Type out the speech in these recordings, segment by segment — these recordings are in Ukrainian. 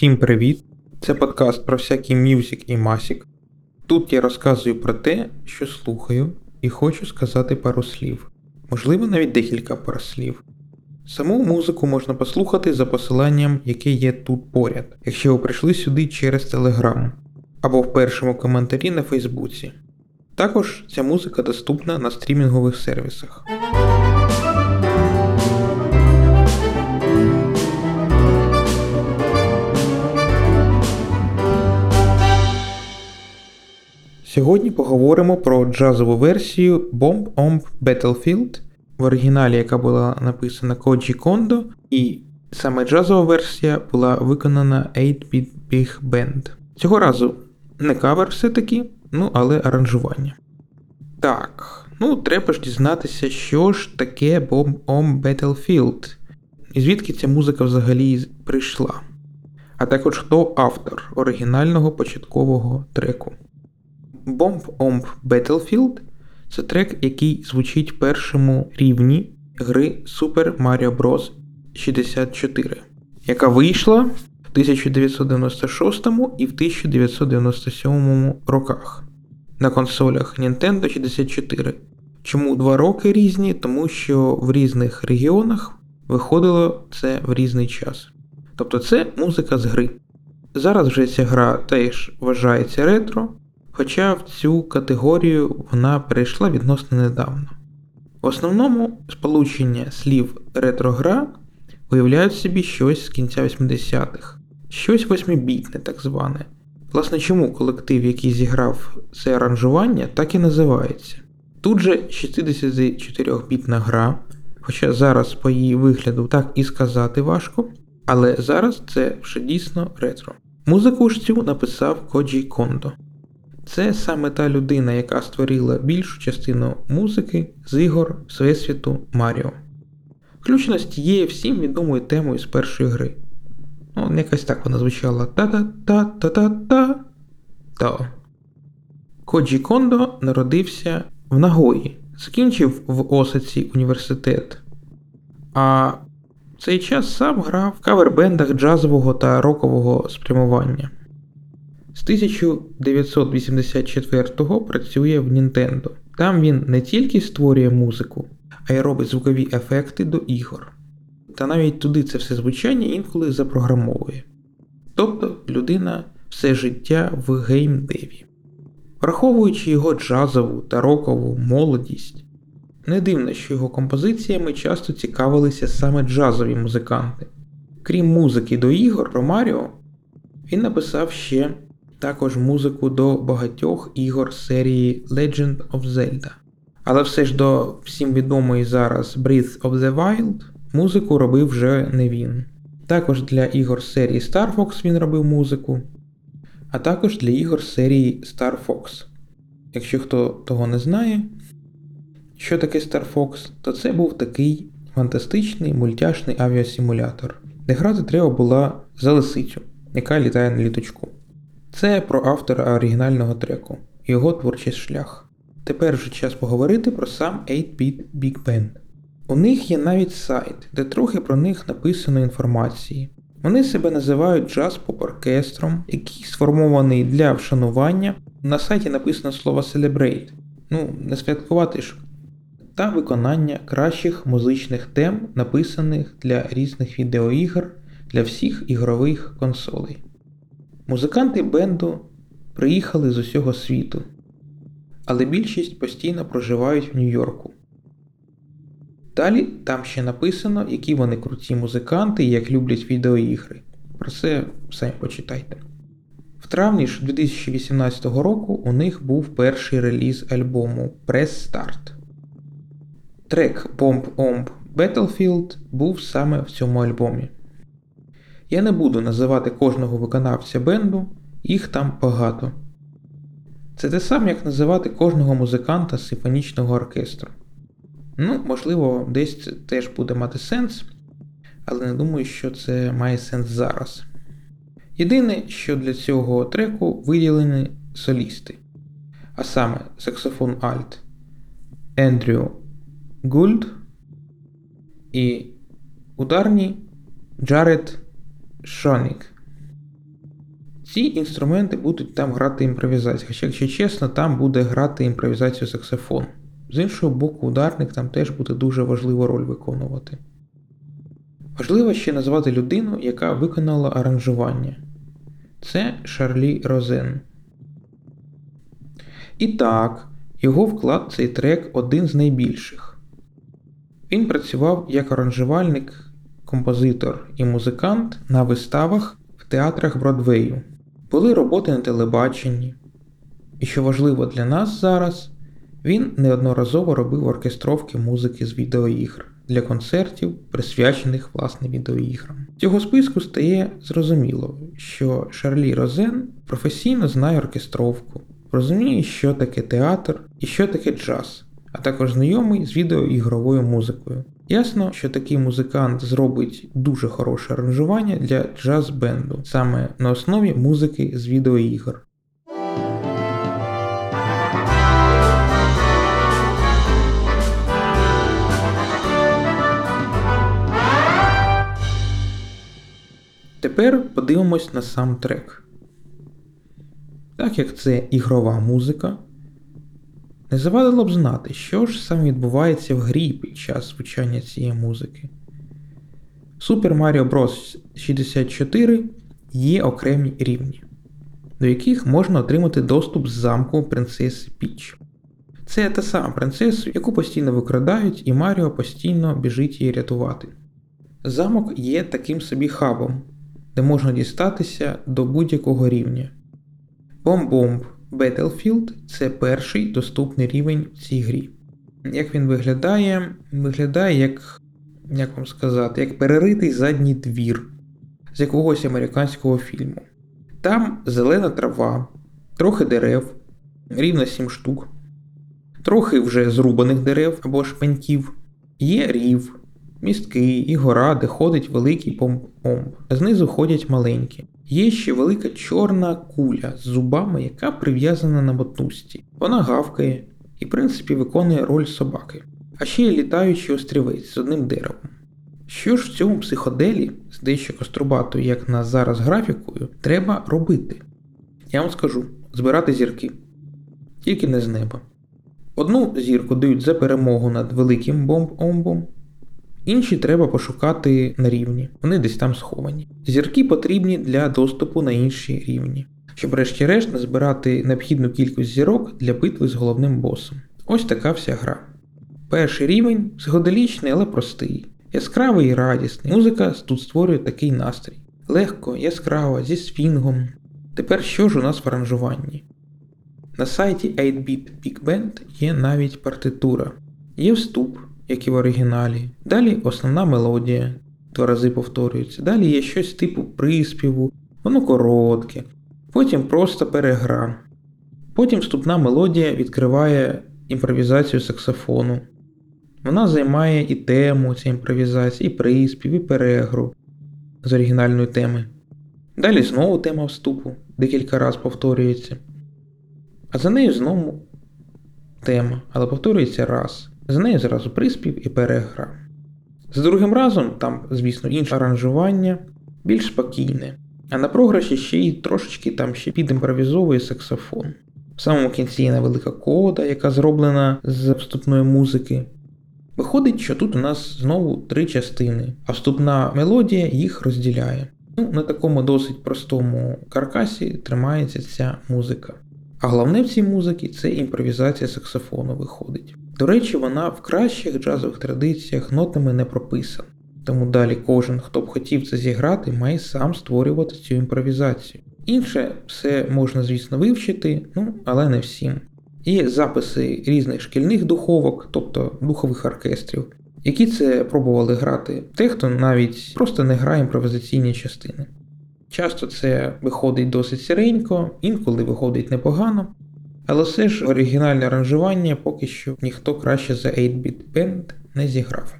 Всім привіт! Це подкаст про всякий мюзик і масік. Тут я розказую про те, що слухаю, і хочу сказати пару слів, можливо, навіть декілька пар слів. Саму музику можна послухати за посиланням, яке є тут поряд, якщо ви прийшли сюди через Telegram або в першому коментарі на Фейсбуці. Також ця музика доступна на стрімінгових сервісах. Сьогодні поговоримо про джазову версію Bomb Omb Battlefield, в оригіналі, яка була написана Коджі Кондо, і саме джазова версія була виконана 8-Bit Big Band. Цього разу не кавер все-таки, ну але аранжування. Так, ну треба ж дізнатися, що ж таке Bomb Omb Battlefield, і звідки ця музика взагалі прийшла. А також хто автор оригінального початкового треку. Bomb Omb Battlefield це трек, який звучить в першому рівні гри Super Mario Bros. 64, яка вийшла в 1996 і в 1997 роках на консолях Nintendo 64. Чому два роки різні? Тому що в різних регіонах виходило це в різний час. Тобто це музика з гри. Зараз вже ця гра теж вважається ретро, хоча в цю категорію вона перейшла відносно недавно. В основному сполучення слів ретро-гра уявляють собі щось з кінця 80-х, щось восьмибітне так зване. Власне, чому колектив, який зіграв це аранжування, так і називається. Тут же 64-бітна гра, хоча зараз по її вигляду так і сказати важко, але зараз це вже дійсно ретро. Музику ж цю написав Коджі Кондо. Це саме та людина, яка створила більшу частину музики з ігор Всесвіту Маріо. Включеність є всім відомою темою з першої гри. Ну, якась так вона звучала та-та-та-та-та-та. та Коджі Кондо народився в Нагої, закінчив в Осаці університет. А в цей час сам грав в кавербендах джазового та рокового спрямування. З 1984-го працює в Nintendo. Там він не тільки створює музику, а й робить звукові ефекти до ігор. Та навіть туди це все звучання інколи запрограмовує. Тобто людина все життя в геймдеві. Враховуючи його джазову та рокову молодість, не дивно, що його композиціями часто цікавилися саме джазові музиканти. Крім музики до ігор про Маріо, він написав ще також музику до багатьох ігор серії Legend of Zelda. Але все ж до всім відомої зараз Breath of the Wild музику робив вже не він. Також для ігор серії Star Fox він робив музику, а також для ігор серії Star Fox. Якщо хто того не знає, що таке Star Fox, то це був такий фантастичний мультяшний авіасимулятор, де грати треба була за лисицю, яка літає на літочку. Це про автора оригінального треку, його творчий шлях. Тепер вже час поговорити про сам 8-Bit Big Band. У них є навіть сайт, де трохи про них написано інформації. Вони себе називають джаз-поп-оркестром, який сформований для вшанування. На сайті написано слово Celebrate, ну, не святкувати ж, та виконання кращих музичних тем, написаних для різних відеоігр для всіх ігрових консолей. Музиканти бенду приїхали з усього світу, але більшість постійно проживають в Нью-Йорку. Далі там ще написано, які вони круті музиканти і як люблять відеоігри. Про це самі почитайте. В травні ж 2018 року у них був перший реліз альбому Press Start. Трек Bomb Omb Battlefield був саме в цьому альбомі. Я не буду називати кожного виконавця бенду, їх там багато. Це те саме, як називати кожного музиканта симфонічного оркестру. Ну, можливо, десь це теж буде мати сенс, але не думаю, що це має сенс зараз. Єдине, що для цього треку виділені солісти, а саме саксофон Альт Ендрю Гульд і ударні Джаред Шонік. Ці інструменти будуть там грати імпровізацію, хоча, якщо чесно, там буде грати імпровізацію саксофон. З іншого боку, ударник там теж буде дуже важливу роль виконувати. Важливо ще назвати людину, яка виконала аранжування. Це Шарлі Розен. І так, його вклад цей трек один з найбільших. Він працював як аранжувальник, композитор і музикант на виставах в театрах Бродвею. Були роботи на телебаченні. І що важливо для нас зараз, він неодноразово робив оркестровки музики з відеоігр для концертів, присвячених власне відеоіграм. З цього списку стає зрозуміло, що Шарлі Розен професійно знає оркестровку, розуміє, що таке театр і що таке джаз, а також знайомий з відеоігровою музикою. Ясно, що такий музикант зробить дуже хороше аранжування для джаз-бенду саме на основі музики з відеоігр. Тепер подивимось на сам трек. Так як це ігрова музика, не завадило б знати, що ж саме відбувається в грі під час звучання цієї музики. Super Mario Bros. 64 є окремі рівні, до яких можна отримати доступ з замку принцеси Піч. Це та сама принцеса, яку постійно викрадають, і Маріо постійно біжить її рятувати. Замок є таким собі хабом, де можна дістатися до будь-якого рівня. Бомбомб Battlefield це перший доступний рівень в цій грі. Як він виглядає? Виглядає як, як вам сказати, як переритий задній двір з якогось американського фільму. Там зелена трава, трохи дерев, рівно 7 штук, трохи вже зрубаних дерев або шпеньків, є рів, містки і гора, де ходить великий помп-помп, знизу ходять маленькі. Є ще велика чорна куля з зубами, яка прив'язана на мотузці. Вона гавкає і, в принципі, виконує роль собаки. А ще є літаючий острівець з одним деревом. Що ж в цьому психоделі, з дещо кострубатою, як на зараз графікою, треба робити? Я вам скажу: збирати зірки. Тільки не з неба. Одну зірку дають за перемогу над великим бомб-омбом, Інші треба пошукати на рівні, вони десь там сховані. Зірки потрібні для доступу на інші рівні, щоб врешті-решт назбирати необхідну кількість зірок для битви з головним босом. Ось така вся гра. Перший рівень психоделічний, але простий, яскравий і радісний. Музика тут створює такий настрій. Легко, яскраво, зі свінгом. Тепер що ж у нас в аранжуванні? На сайті 8-Bit Big Band є навіть партитура, є вступ як і в оригіналі. Далі основна мелодія, два рази повторюється. Далі є щось типу приспіву, воно коротке, потім просто перегра. Потім вступна мелодія відкриває імпровізацію саксофону. Вона займає і тему цієї імпровізації, і приспів, і перегру з оригінальної теми. Далі знову тема вступу, декілька разів повторюється. А за нею знову тема, але повторюється раз. За нею зразу приспів і перегра. З другим разом, там, звісно, інше аранжування, більш спокійне, а на програші ще й трошечки там ще підімпровізовує саксофон. В самому кінці є невелика кода, яка зроблена з вступної музики. Виходить, що тут у нас знову три частини, а вступна мелодія їх розділяє. Ну, На такому досить простому каркасі тримається ця музика. А головне в цій музиці це імпровізація саксофону виходить. До речі, вона в кращих джазових традиціях нотами не прописана. Тому далі кожен, хто б хотів це зіграти, має сам створювати цю імпровізацію. Інше все можна, звісно, вивчити, ну, але не всім. Є записи різних шкільних духовок, тобто духових оркестрів, які це пробували грати, те, хто навіть просто не грає імпровізаційні частини. Часто це виходить досить сиренько, інколи виходить непогано, але все ж оригінальне аранжування поки що ніхто краще за 8-Bit Band не зіграв.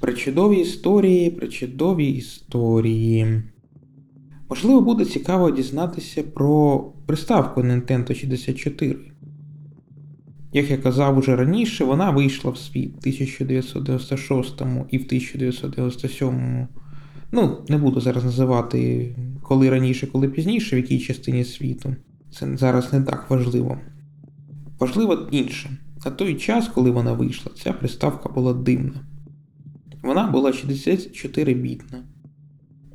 Причудові історії, причудові історії. Можливо, буде цікаво дізнатися про приставку Nintendo 64. Як я казав уже раніше, вона вийшла в світ в 1996 і в 1997. Ну, не буду зараз називати коли раніше, коли пізніше, в якій частині світу. Це зараз не так важливо. Важливо інше. На той час, коли вона вийшла, ця приставка була дивна. Вона була 64-бітна.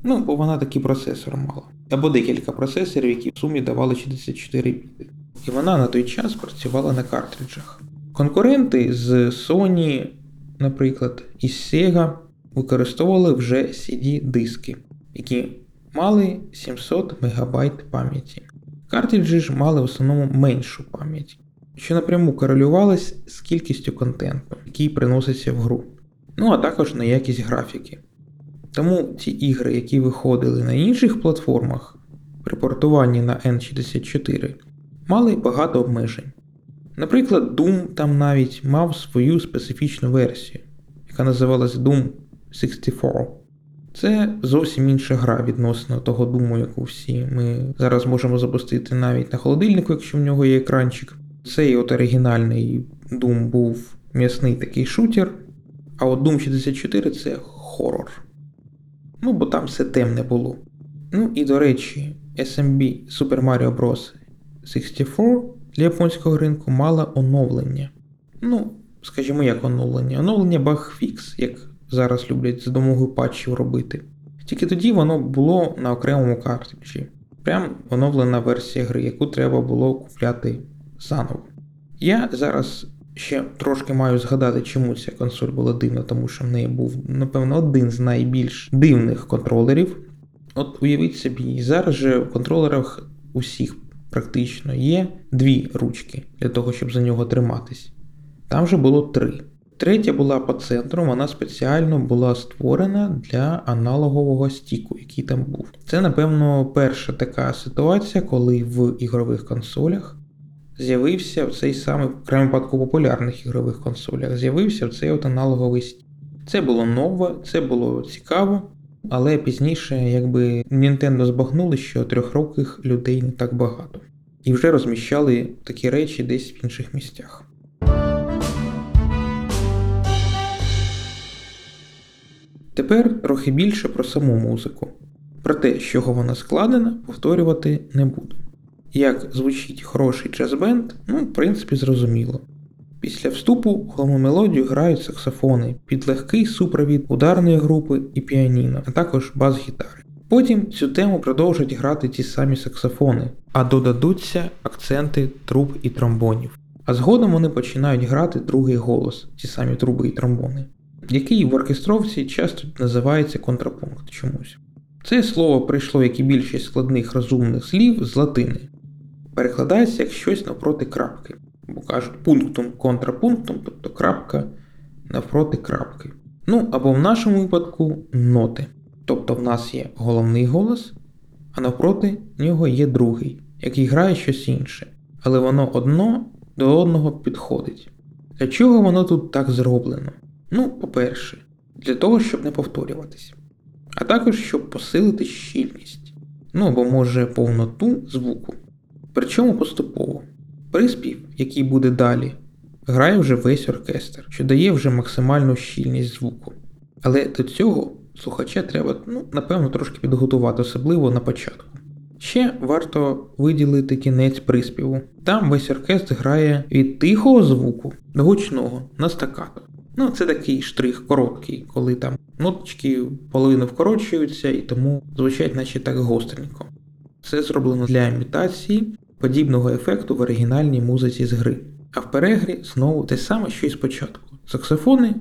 Ну, бо вона такий процесор мала. Або декілька процесорів, які в сумі давали 64 біти. І вона на той час працювала на картриджах. Конкуренти з Sony, наприклад, і Sega використовували вже CD-диски, які мали 700 МБ пам'яті. Картриджі ж мали в основному меншу пам'ять, що напряму корелювалось з кількістю контенту, який приноситься в гру. Ну а також на якість графіки. Тому ті ігри, які виходили на інших платформах при портуванні на N64, мали багато обмежень. Наприклад, Doom там навіть мав свою специфічну версію, яка називалась Doom 64. Це зовсім інша гра відносно того Думу, яку всі ми зараз можемо запустити навіть на холодильнику, якщо в нього є екранчик. Цей от оригінальний Doom був м'ясний такий шутер, а от Doom 64 це хорор. Ну, бо там все темне було. Ну і до речі, SMB Super Mario Bros. 64 для японського ринку мала оновлення. Ну, скажімо, як оновлення. Оновлення багфікс, як зараз люблять за допомогою патчів робити. Тільки тоді воно було на окремому картриджі. Прям оновлена версія гри, яку треба було купляти заново. Я зараз ще трошки маю згадати, чому ця консоль була дивна, тому що в неї був, напевно, один з найбільш дивних контролерів. От уявіть собі, зараз же в контролерах усіх практично є дві ручки для того, щоб за нього триматись. Там же було три. Третя була по центру, вона спеціально була створена для аналогового стіку, який там був. Це, напевно, перша така ситуація, коли в ігрових консолях з'явився цей самий в крайньому випадку популярних ігрових консолях, з'явився цей от аналоговий стік. Це було нове, це було цікаво, але пізніше, якби Nintendo збагнули, що трьохроких людей не так багато. І вже розміщали такі речі десь в інших місцях. Тепер трохи більше про саму музику. Про те, з чого вона складена, повторювати не буду. Як звучить хороший джаз-бенд, ну, в принципі, зрозуміло. Після вступу головну мелодію грають саксофони під легкий супровід ударної групи і піаніно, а також бас-гітари. Потім цю тему продовжать грати ті самі саксофони, а додадуться акценти труб і тромбонів. А згодом вони починають грати другий голос, ті самі труби і тромбони, який в оркестровці часто називається контрапункт чомусь. Це слово прийшло, як і більшість складних розумних слів з латини. Перекладається як щось навпроти крапки, бо кажуть пунктом контрапунктом, тобто крапка навпроти крапки. Ну або в нашому випадку ноти. Тобто в нас є головний голос, а навпроти нього є другий, який грає щось інше. Але воно одно до одного підходить. Для чого воно тут так зроблено? Ну, по-перше, для того, щоб не повторюватися. А також щоб посилити щільність. Ну або може повноту звуку. Причому поступово. Приспів, який буде далі, грає вже весь оркестр, що дає вже максимальну щільність звуку. Але до цього слухача треба, ну, напевно, трошки підготувати, особливо на початку. Ще варто виділити кінець приспіву. Там весь оркестр грає від тихого звуку до гучного на стакато. Ну, це такий штрих короткий, коли там ноточки половину вкорочуються і тому звучать наче так гостренько. Це зроблено для імітації подібного ефекту в оригінальній музиці з гри. А в перегрі знову те саме, що і спочатку. Саксофони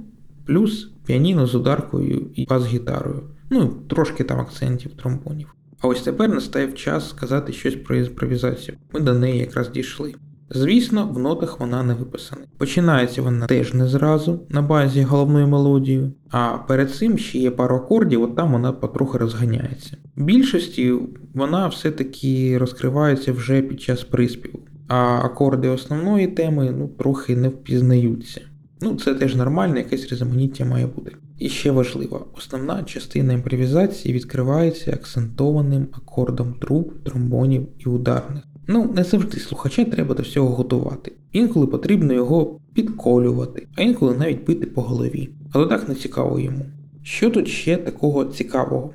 плюс піаніно з ударкою і бас-гітарою. Ну трошки там акцентів, тромбонів. А ось тепер настає час сказати щось про імпровізацію. Ми до неї якраз дійшли. Звісно, в нотах вона не виписана. Починається вона теж не зразу на базі головної мелодії, а перед цим ще є пару акордів, от там вона потрохи розганяється. В більшості вона все-таки розкривається вже під час приспіву, а акорди основної теми ну, трохи не впізнаються. Ну, це теж нормально, якесь різноманіття має бути. І ще важливо, основна частина імпровізації відкривається акцентованим акордом труб, тромбонів і ударних. Ну, не завжди слухача треба до всього готувати. Інколи потрібно його підколювати, а інколи навіть бити по голові. Але так не цікаво йому. Що тут ще такого цікавого?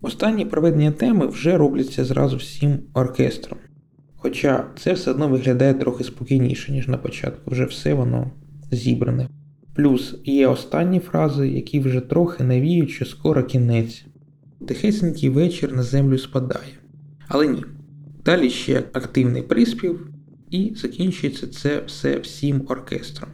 Останні проведення теми вже робляться зразу всім оркестром. Хоча це все одно виглядає трохи спокійніше, ніж на початку, вже все воно зібране. Плюс є останні фрази, які вже трохи навіють, що скоро кінець. Тихесенький вечір на землю спадає. Але ні. Далі ще активний приспів, і закінчується це все всім оркестром.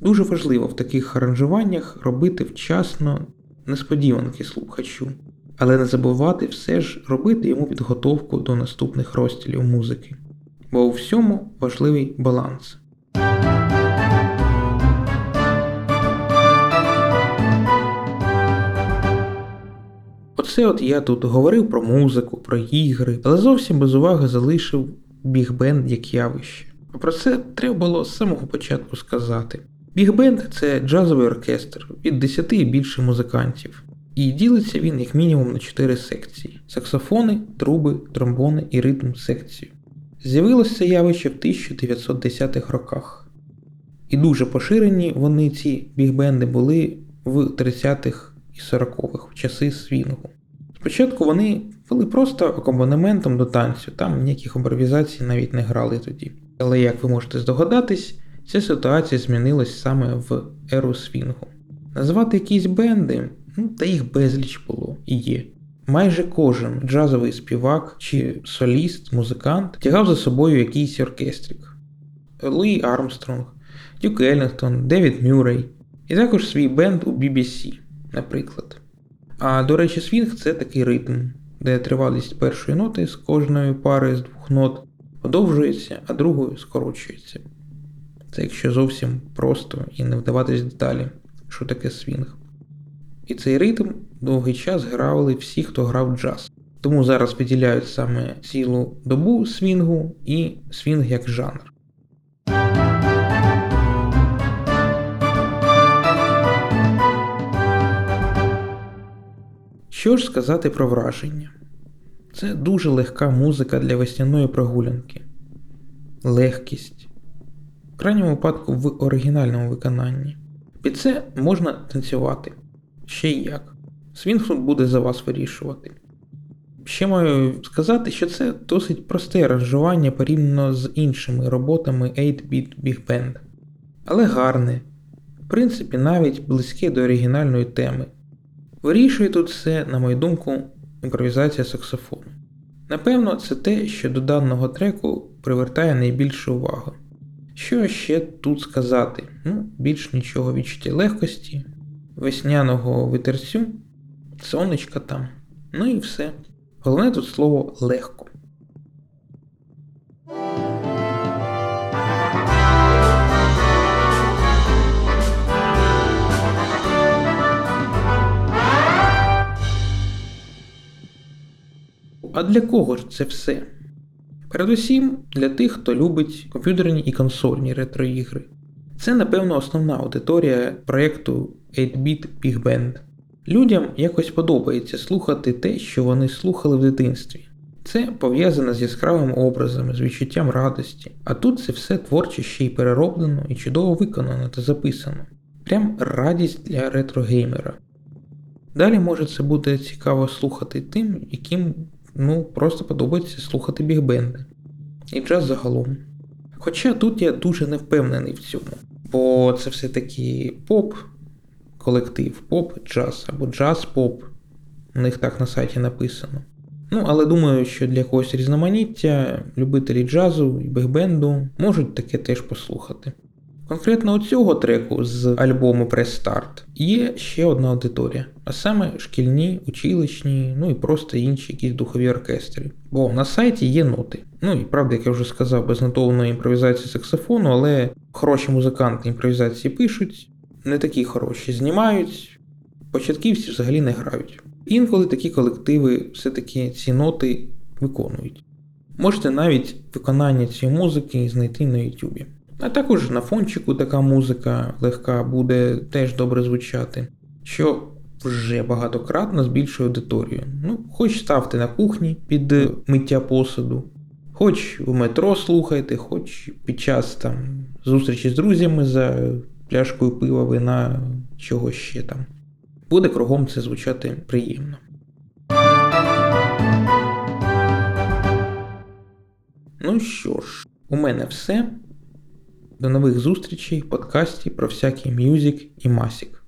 Дуже важливо в таких аранжуваннях робити вчасно несподіванки слухачу, але не забувати все ж робити йому підготовку до наступних розділів музики. Бо у всьому важливий баланс. Оце от я тут говорив про музику, про ігри, але зовсім без уваги залишив бігбенд як явище. А про це треба було з самого початку сказати. Бігбенд це джазовий оркестр від 10 і більше музикантів. І ділиться він як мінімум на 4 секції: саксофони, труби, тромбони і ритм секцію. З'явилося явище в 1910-х роках. І дуже поширені вони ці бігбенди були в 30-х і 40-х в часи свінгу. Спочатку вони були просто акомпанементом до танцю, там ніяких імпровізацій навіть не грали тоді. Але як ви можете здогадатись, ця ситуація змінилась саме в еру свінгу. Назвати якісь бенди, ну та їх безліч було і є. Майже кожен джазовий співак чи соліст, музикант тягав за собою якийсь оркестрик. Луї Армстронг, Дюк Еллінгтон, Девід Мюррей, і також свій бенд у BBC наприклад. А до речі, свінг це такий ритм, де тривалість першої ноти з кожної пари з двох нот подовжується, а другою скорочується. Це якщо зовсім просто і не вдаватись в деталі, що таке свінг. І цей ритм довгий час грали всі, хто грав джаз. Тому зараз виділяють саме цілу добу свінгу і свінг як жанр. Що ж сказати про враження? Це дуже легка музика для весняної прогулянки, легкість, в крайньому випадку в оригінальному виконанні. Під це можна танцювати. Ще й як. Свінг тут буде за вас вирішувати. Ще маю сказати, що це досить просте аранжування порівняно з іншими роботами 8-bit Big Band. Але гарне, в принципі, навіть близьке до оригінальної теми. Вирішує тут все, на мою думку, імпровізація саксофону. Напевно, це те, що до даного треку привертає найбільшу увагу. Що ще тут сказати? Ну, більш нічого відчуття легкості, весняного витерцю, сонечка там, ну і все. Головне тут слово легко. А для кого ж це все? Передусім для тих, хто любить комп'ютерні і консольні ретроігри. Це, напевно, основна аудиторія проєкту 8-Bit Big Band. Людям якось подобається слухати те, що вони слухали в дитинстві. Це пов'язано з яскравими образами, з відчуттям радості, а тут це все творче ще й перероблено і чудово виконано та записано. Прям радість для ретрогеймера. Далі може це буде цікаво слухати тим, яким ну, просто подобається слухати бігбенди. І джаз загалом. Хоча тут я дуже не впевнений в цьому, бо це все-таки поп-колектив, поп-джаз або джаз-поп. У них так на сайті написано. Ну, але думаю, що для когось різноманіття любителі джазу і бігбенду можуть таке теж послухати. Конкретно у цього треку з альбому Start є ще одна аудиторія, а саме шкільні, училищні, ну і просто інші якісь духові оркестри. Бо на сайті є ноти. Ну і правда, як я вже сказав, без нотованої імпровізації саксофону, але хороші музиканти імпровізації пишуть, не такі хороші знімають, початківці взагалі не грають. Інколи такі колективи все-таки ці ноти виконують. Можете навіть виконання цієї музики знайти на YouTube. А також на фончику така музика легка буде теж добре звучати, що вже багатократно збільшує аудиторію. Ну, хоч ставте на кухні під миття посуду, хоч в метро слухайте, хоч під час там зустрічі з друзями за пляшкою пива, вина, чого ще там. Буде кругом це звучати приємно. Ну що ж, у мене все. До нових зустрічей в подкасті про всякий мюзик і масік.